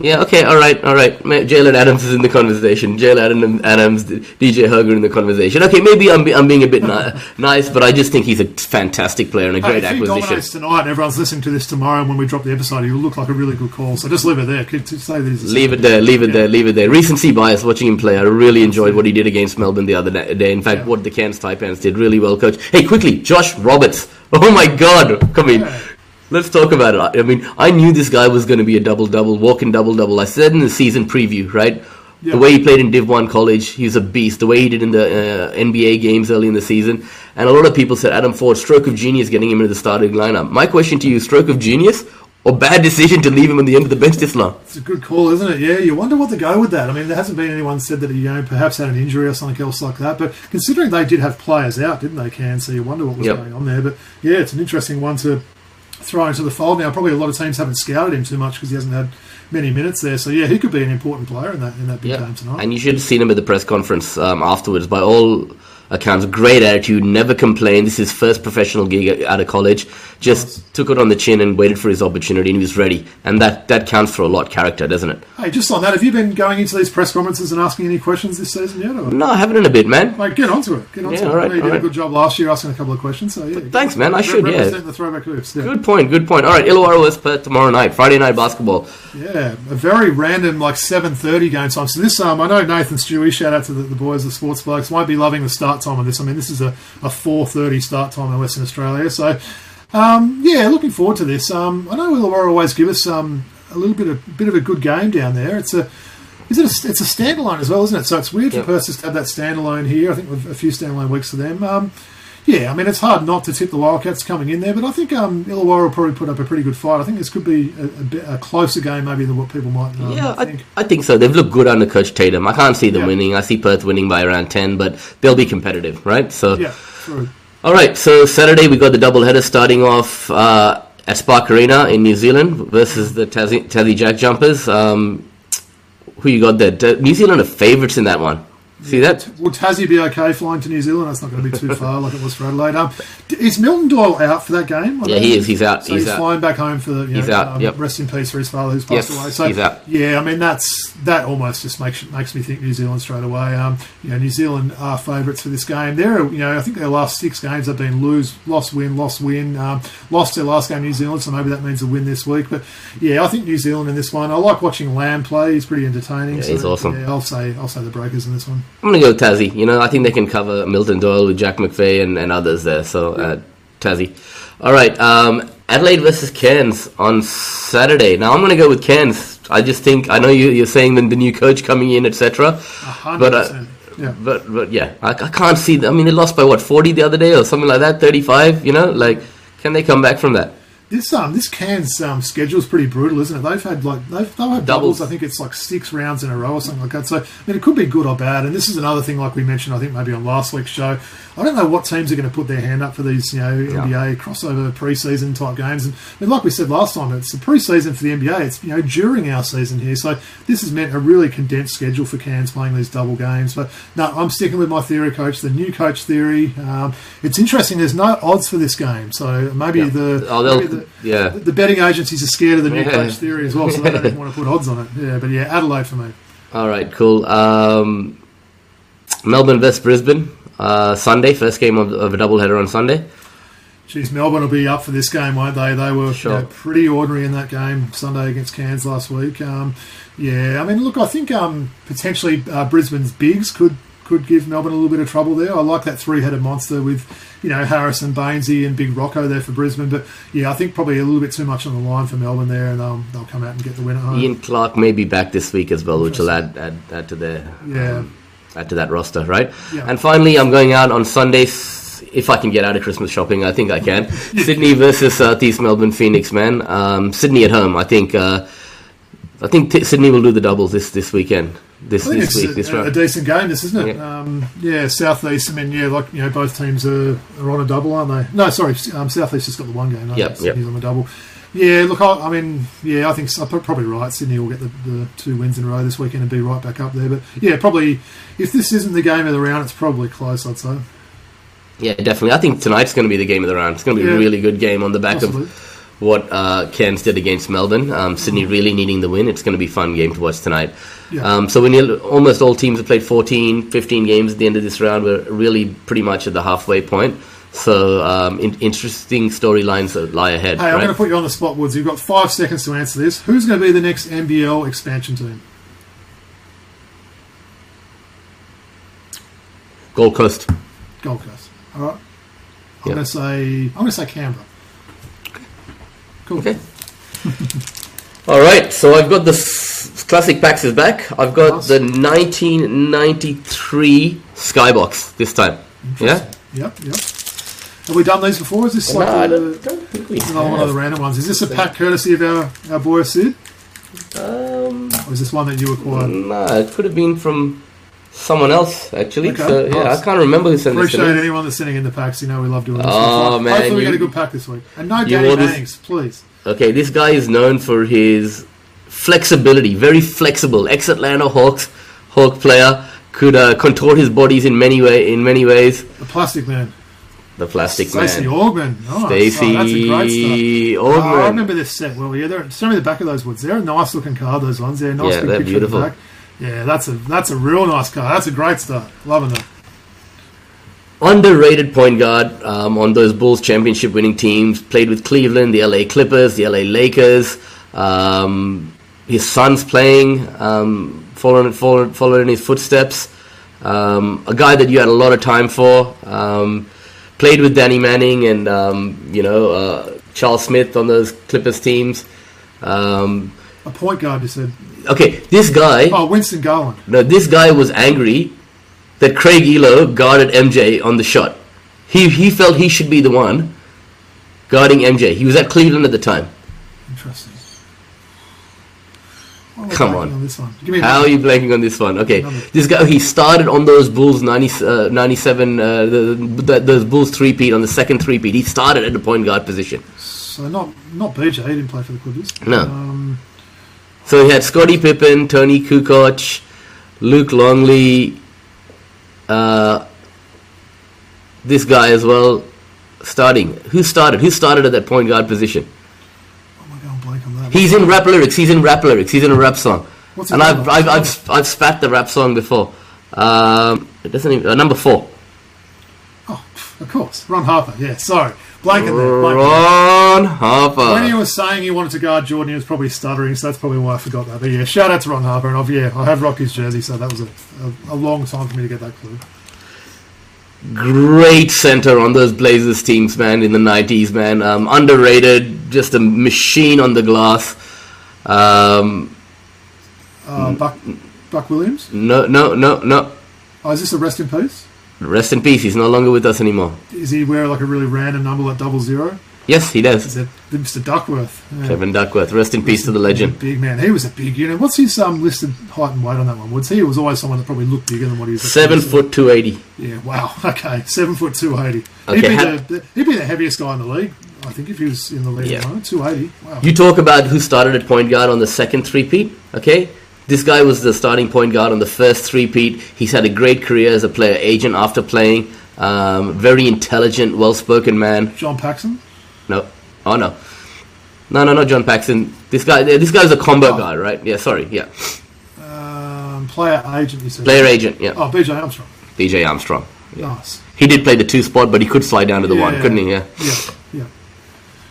Yeah, okay, all right, all right. Jalen Adams is in the conversation. Jalen Adams, DJ Hogg in the conversation. Okay, maybe I'm, I'm being a bit ni- nice, but I just think he's a fantastic player and a great hey, if acquisition. If dominates tonight and everyone's listening to this tomorrow and when we drop the episode, he'll look like a really good call. So just leave it there. Say that he's leave it there, leave it yeah. there, leave it there. Recency bias watching him play. I really enjoyed what he did against Melbourne the other day. In fact, yeah. what the Cairns Taipans did really well, coach. Hey, quickly, Josh Roberts. Oh my God, come in. Yeah. Let's talk about it. I mean, I knew this guy was going to be a double double, walking double double. I said in the season preview, right? The way he played in Div 1 college, he's a beast. The way he did in the uh, NBA games early in the season. And a lot of people said Adam Ford, stroke of genius getting him into the starting lineup. My question to you, stroke of genius or bad decision to leave him on the end of the bench this long? It's a good call, isn't it? Yeah, you wonder what to go with that. I mean, there hasn't been anyone said that he you know, perhaps had an injury or something else like that. But considering they did have players out, didn't they, Can? So you wonder what was yep. going on there. But yeah, it's an interesting one to throw into the fold now. Probably a lot of teams haven't scouted him too much because he hasn't had many minutes there. So yeah, he could be an important player in that in that big game tonight. And you should have seen him at the press conference um, afterwards. By all accounts. Great attitude, never complained. This is his first professional gig out of college. Just took it on the chin and waited for his opportunity, and he was ready. And that that counts for a lot, character, doesn't it? Hey, just on that, have you been going into these press conferences and asking any questions this season yet? Or? No, I haven't in a bit, man. Like, get onto it. Get onto Yeah, it. all right, you all did a good job last year asking a couple of questions. So yeah, thanks, man. I Re- should, yeah. the throwback hoops. Yeah. Good point. Good point. All right, Illawarra was Perth tomorrow night, Friday night basketball. Yeah, a very random like seven thirty game time. So this, um, I know Nathan Stewie. Shout out to the, the boys, the sports blokes. Might be loving the start time of this. I mean, this is a, a four thirty start time in Western Australia. So, um, yeah, looking forward to this. Um, I know Illawarra always give us um, a little bit of bit of a good game down there. It's a is it a, it's a standalone as well, isn't it? So it's weird Yep. for Perth just to have that standalone here. I think we've a few standalone weeks for them. Um, yeah, I mean it's hard not to tip the Wildcats coming in there, but I think um, Illawarra will probably put up a pretty good fight. I think this could be a, a, bit, a closer game maybe than what people might um, Yeah, I, think. I think so. They've looked good under Coach Tatum. I can't see them Yeah. winning. I see Perth winning by around 10, but they'll be competitive, right? So, Yeah, true. all right. So Saturday we got the double header starting off uh, at Spark Arena in New Zealand versus the Tassie, Tassie Jack Jumpers. Um, who you got there? New Zealand are favourites in that one. See that? Will Tassie be okay flying to New Zealand? That's not going to be too far like it was for Adelaide. Um, is Milton Doyle out for that game? I Yeah, he is. He's out. So he's he's, out. flying back home for the. You He's know, out, Um, yep. Rest in peace for his father who's passed Yes, away. So he's out. Yeah, I mean that's that almost just makes makes me think New Zealand straight away. Um, you know, New Zealand are favourites for this game. They're you know I think their last six games have been lose, loss, win, lost, win. Um, lost their last game New Zealand, so maybe that means a win this week. But yeah, I think New Zealand in this one. I like watching Lamb play. He's pretty entertaining. Yeah, so, he's awesome. Yeah, I'll say I'll say the Breakers in this one. I'm going to go with Tassie. You know, I think they can cover Milton Doyle with Jack McVeigh and, and others there. So, uh, Tassie. All right. Um, Adelaide versus Cairns on Saturday. Now, I'm going to go with Cairns. I just think, I know you, you're saying the, the new coach coming in, etc. A hundred But, uh. Yeah. But, but yeah, I, I can't see. I mean, they lost by what, 40 the other day or something like that? 35? You know, like, can they come back from that? This um this Cairns um schedule is pretty brutal, isn't it? They've had like they've they'll have doubles. Doubles. I think it's like six rounds in a row or something like that. So I mean, it could be good or bad. And this is another thing, like we mentioned, I think maybe on last week's show. I don't know what teams are going to put their hand up for these, you know, NBA crossover preseason type games. And like we said last time, it's the preseason for the NBA. It's you know during our season here, so this has meant a really condensed schedule for Cairns playing these double games. But no, I'm sticking with my theory, coach. The new coach theory. Um, it's interesting. There's no odds for this game, so maybe Yeah. the Oh, maybe the, yeah. the betting agencies are scared of the new coach theory as well, so they don't even want to put odds on it. Yeah, but yeah, Adelaide for me. All right, cool. Um, Melbourne versus Brisbane. Uh, Sunday, first game of, of a doubleheader on Sunday. Geez, Melbourne will be up for this game, won't they? They were you know, pretty ordinary in that game Sunday against Cairns last week. Um, yeah, I mean, look, I think um, potentially uh, Brisbane's bigs could could give Melbourne a little bit of trouble there. I like that three-headed monster with you know Harrison, Bainesy, and Big Rocco there for Brisbane. But yeah, I think probably a little bit too much on the line for Melbourne there, and um, they'll come out and get the win at home. Ian Clark may be back this week as well, which will add, add, add to their Yeah. um, add to that roster, right? Yeah. And finally, I'm going out on Sunday. If I can get out of Christmas shopping, I think I can. Sydney versus Southeast Melbourne Phoenix, man. Um, Sydney at home. I think. Uh, I think t- Sydney will do the doubles this this weekend. This this week, this a, a decent game, this isn't it? Yeah. Um, yeah, southeast. I mean, yeah, like you know, both teams are, are on a double, aren't they? No, sorry, um, southeast just got the one game. Yep, yep. Sydney's on the double. Yeah, look, I, I mean, yeah, I think so, probably right. Sydney will get the, the two wins in a row this weekend and be right back up there. But yeah, probably if this isn't the game of the round, it's probably close. I'd say. Yeah, definitely. I think tonight's going to be the game of the round. It's going to be Yeah. a really good game on the back of what uh, Cairns did against Melbourne. Um, Sydney really needing the win. It's going to be a fun game to watch tonight. Yeah. Um, so when you almost all teams have played 14, 15 games at the end of this round, we're really pretty much at the halfway point. So um, in- interesting storylines that lie ahead. Hey, I'm going to put you on the spot, Woods. You've got five seconds to answer this. Who's going to be the next NBL expansion team? Gold Coast. Gold Coast. All right. I'm Yeah. going to say. I'm going to say Canberra. Cool. Okay. All right, so I've got the s- classic packs is back. I've got Nice. the 1993 Skybox this time. Yeah. Yep, yep. Have we done these before? Is this No, like I a, don't, don't think we another one of the random ones? Is this a pack courtesy of our, our boy Sid? Um, Or is this one that you acquired? no, it could have been from someone else actually. Okay, so yeah, nice. I can't remember who sent this to Appreciate anyone that's sending in the packs. You know we love doing this. Oh, man, Hopefully we get a good pack this week. And no you Danny this- please. Okay, this guy is known for his flexibility, very flexible. Ex Atlanta Hawks Hawk player. could uh, contort his bodies in many way in many ways. A Plastic Man. The Plastic Stacey Man. Augmon. Nice. Stacey Oh, that's a great start. Oh, I remember this set well. Yeah, they're, show me the back of those woods. They're a nice looking card. Those ones. Yeah, nice Yeah, big they're picture beautiful. The back. Yeah, that's a that's a real nice card. That's a great start. Loving that. underrated point guard um, on those Bulls championship winning teams. Played with Cleveland, the LA Clippers, the LA Lakers. Um, his son's playing, um, following, following, following in his footsteps. Um, a guy that you had a lot of time for. Played with Danny Manning and um, you know uh, Charles Smith on those Clippers teams. Um, A point guard. You said. okay, this guy. Oh, Winston Garland. No, this guy was angry that Craig Ehlo guarded MJ on the shot. He he felt he should be the one guarding MJ. He was at Cleveland at the time. Interesting. I Come blanking on. this one. How are you blanking on this one? Okay, this guy he started on those Bulls 90, uh, 97, uh, the, the, those Bulls three peat on the second three peat. He started at the point guard position. So not not BJ. He didn't play for the Clippers. No. Um, So he had Scottie Pippen, Toni Kukoc, Luke Longley, uh, this guy as well, starting. Who started? Who started at that point guard position? oh my god, I'm blank on that. He's in rap lyrics. He's in rap lyrics. He's in a rap song. What's and I've? I've, I've, I've spat the rap song before. Um, it doesn't even, uh, number four. Oh, of course, Ron Harper. Yeah, sorry, blanking there. there. Ron Harper. When he was saying he wanted to guard Jordan, he was probably stuttering, so that's probably why I forgot that. But yeah, shout out to Ron Harper, and I've, yeah, I have rocked his jersey, so that was a, a, a long time for me to get that clue. Great center on those Blazers teams, man, in the 90s, man. Um, underrated, just a machine on the glass. Um, Uh, Buck, Buck Williams. no, no, no, no. Oh, is this a rest in peace? Rest in peace. He's no longer with us anymore. Is he wearing like a really random number like double zero? Yes, he Is does. it Mr. Duckworth? Yeah. Kevin Duckworth. Rest in peace to the legend. Big man. He was a big unit. What's his um, listed height and weight on that one? Woods he was always someone that probably looked bigger than what he was. Seven foot two eighty. Yeah. Wow. Okay. Seven foot two eighty. Okay, He'd be ha- the, he'd be the heaviest guy in the league. I think if he was in the league Yeah. moment. Two eighty. Wow. You talk about who started at point guard on the second three-peat, okay? This guy was the starting point guard on the first three-peat. He's had a great career as a player agent after playing. Um, very intelligent, well-spoken man. John Paxson. No, oh no, no, no, no, John Paxson. This guy, this guy's a combo Oh. guy, right? Yeah, sorry, yeah, Um, player agent. You said. player agent, yeah. Oh, BJ Armstrong. BJ Armstrong. Nice. He did play the two spot, but he could slide down to the one, couldn't he? Yeah. Yeah. Yeah.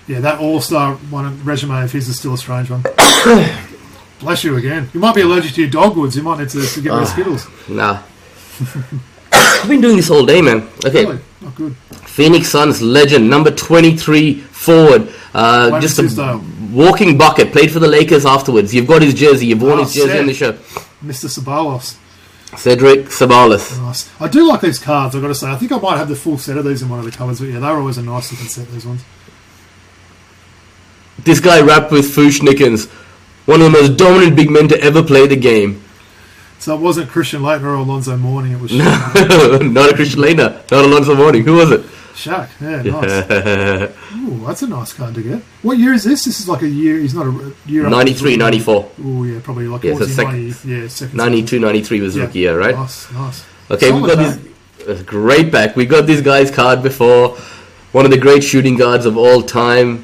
Yeah. That All Star one resume of his is still a strange one. Bless you again. You might be allergic to your dogwoods. You might need to, to get Ah. rid of Skittles. Nah. I've been doing this all day, man. Okay. Really? Not good. Phoenix Suns legend, number 23 forward. Uh, just a Tisdale. walking bucket. Played for the Lakers afterwards. You've got his jersey. You've worn Oh, his jersey on the show. Mr. Ceballos. Cedric Ceballos. Nice. I do like these cards, I've got to say. I think I might have the full set of these in one of the covers, but yeah, they're always a nice looking set, these ones. This guy rapped with Fu-Schnickens, one of the most dominant big men to ever play the game. So it wasn't Christian Laettner or Alonzo Mourning, it was Shaq. not a Christian Lena, not Alonzo Mourning. Who was it? Shaq. Yeah, nice. Ooh, that's a nice card to get. What year is this? This is like a year, he's not a year up. 93, 94. Oh, yeah, probably like, Yeah, so sec- 90, yeah, second. 92, 93 was Yeah. rookie year, right? Nice, nice. Okay, we've got back. this great back. We got this guy's card before. One of the great shooting guards of all time.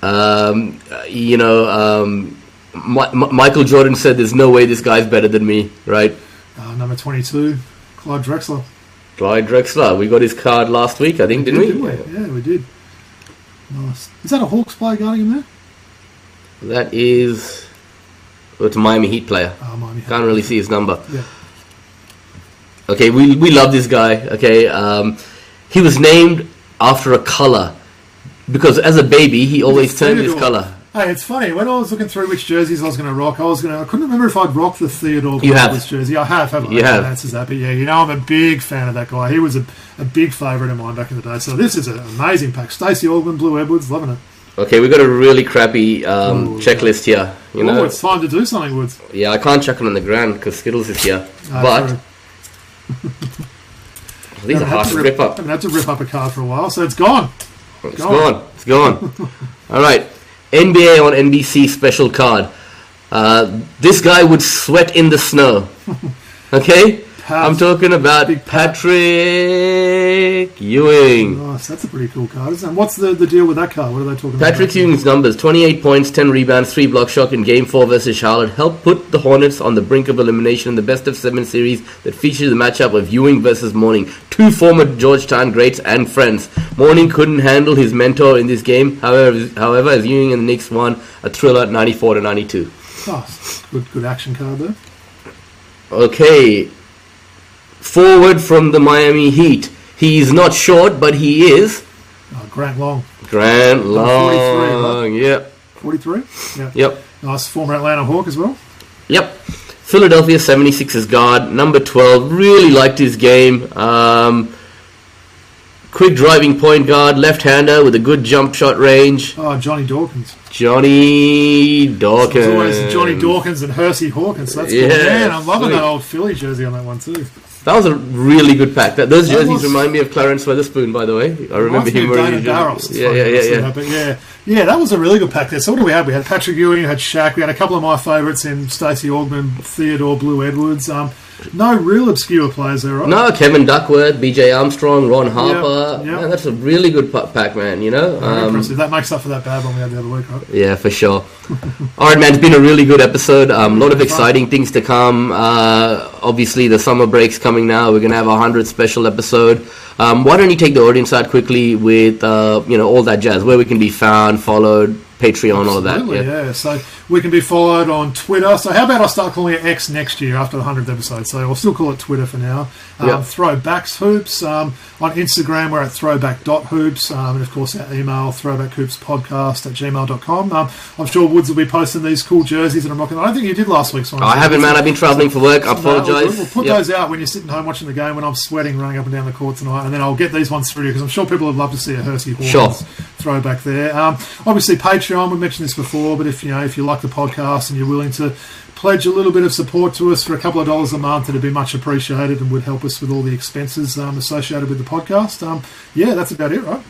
Um, uh, you know, um, Mi- Mi- Michael Jordan said, "There's no way this guy's better than me." Right? Uh, number 22, Clyde Drexler. Clyde Drexler. We got his card last week, I think, didn't we? Didn't we? Yeah, we did. Nice. Is that a Hawks player guarding him there? That is. oh, it's a Miami Heat player. Oh, Miami. Can't really see his number. Yeah. Okay, we we love this guy. Okay, um, he was named after a color because as a baby he always turned his color. Hey, it's funny. When I was looking through which jerseys I was going to rock, I was going to. I couldn't remember if I'd rocked the Theodore You have. Jersey. I have, haven't You I? have. Answers that. But yeah, you know, I'm a big fan of that guy. He was a, a big favourite of mine back in the day. So this is an amazing pack. Stacey Augmon, Blue Edwards, loving it. Okay, we got a really crappy um, Ooh, checklist here. You oh, know, it's time to do something, Woods. yeah, I can't chuck it on the ground because Skittles is here. Ah, but these are hard to to rip up. Haven't had to rip up a card for a while, so it's gone. It's Go gone. It's gone. All right, NBA on NBC special card. Uh, this guy would sweat in the snow. Okay, I'm talking about. Patrick Ewing. Nice, that's a pretty cool card, isn't it? And what's the, the deal with that card? What are they talking about? Patrick Ewing's numbers 28 points, 10 rebounds, 3 block shot in game 4 versus Charlotte helped put the Hornets on the brink of elimination in the best of 7 series that featured the matchup of Ewing versus Mourning, two former Georgetown greats and friends. Mourning couldn't handle his mentor in this game, however, however as Ewing and the Knicks won a thriller 94 to 92. Nice. Good, good action card there. Okay, forward from the Miami Heat. He's not short, but he is. Oh, Grant Long, Grant Long. Yep, 43. Yeah. yep. Nice former Atlanta Hawk as well. Yep. Philadelphia 76ers guard, number 12. Really liked his game. Um, quick driving point guard, left hander with a good jump shot range. Oh, Johnny Dawkins. Johnny Dawkins. It's always Johnny Dawkins and Hersey Hawkins. So that's Yeah, cool. Man, I'm loving sweet. that old Philly jersey on that one too. That was a really good pack. That, those jerseys was- remind me of Clarence Weatherspoon, by the way. I remember him wearing Dana his Barros. jersey. It's Yeah, yeah, yeah, yeah. that, yeah, yeah, that was a really good pack there. So what do we have? We had Patrick Ewing, we had Shaq, we had a couple of my favourites in Stacey Augmon, Theodore Blue Edwards. Um, no real obscure players there, right? No, Kevin Duckworth, BJ Armstrong, Ron Harper. yeah. Man, that's a really good pa- pack, man, you know? Um, impressive. That makes up for that bad one we had the other week, right? Yeah, for sure. All right, man. It's been a really good episode. Um, a lot of exciting things to come. Uh, obviously, the summer break's coming now. We're gonna have a hundred special episode. Um, why don't you take the audience out quickly with uh, you know all that jazz, where we can be found, followed, Patreon, all of that. Yeah. yeah. So we can be followed on Twitter. So how about I start calling it X next year after the hundredth episode? So we'll still call it Twitter for now. Um, Yep. Throwbacks hoops um, on Instagram. We're at throwback.hoops, um, and of course our email throwbackhoopspodcast at gmail.com. Um, I'm sure Woods will be posting these cool jerseys that I'm rocking. I don't think you did last week's one. I haven't, man. I've been traveling for work. I No, we'll- apologize. We'll, put Yep. those out when you're sitting home watching the game when I'm sweating running up and down the court tonight, and then I'll get these ones through because I'm sure people would love to see a Hersey Hawkins Sure. throwback there. Um, obviously, Patreon. We mentioned this before, but if you know if you like the podcast and you're willing to pledge a little bit of support to us for a couple of dollars a month, it'd be much appreciated and would help us with all the expenses um, associated with the podcast. Um, yeah, that's about it, right?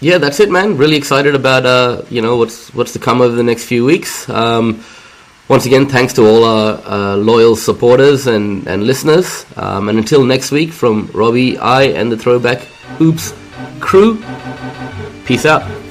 Yeah, that's it, man. Really excited about uh, you know what's what's to come over the next few weeks. Um, once again, thanks to all our uh, loyal supporters and and listeners. Um, and until next week, from Robbie, I, and the Throwback Hoops crew. Peace out.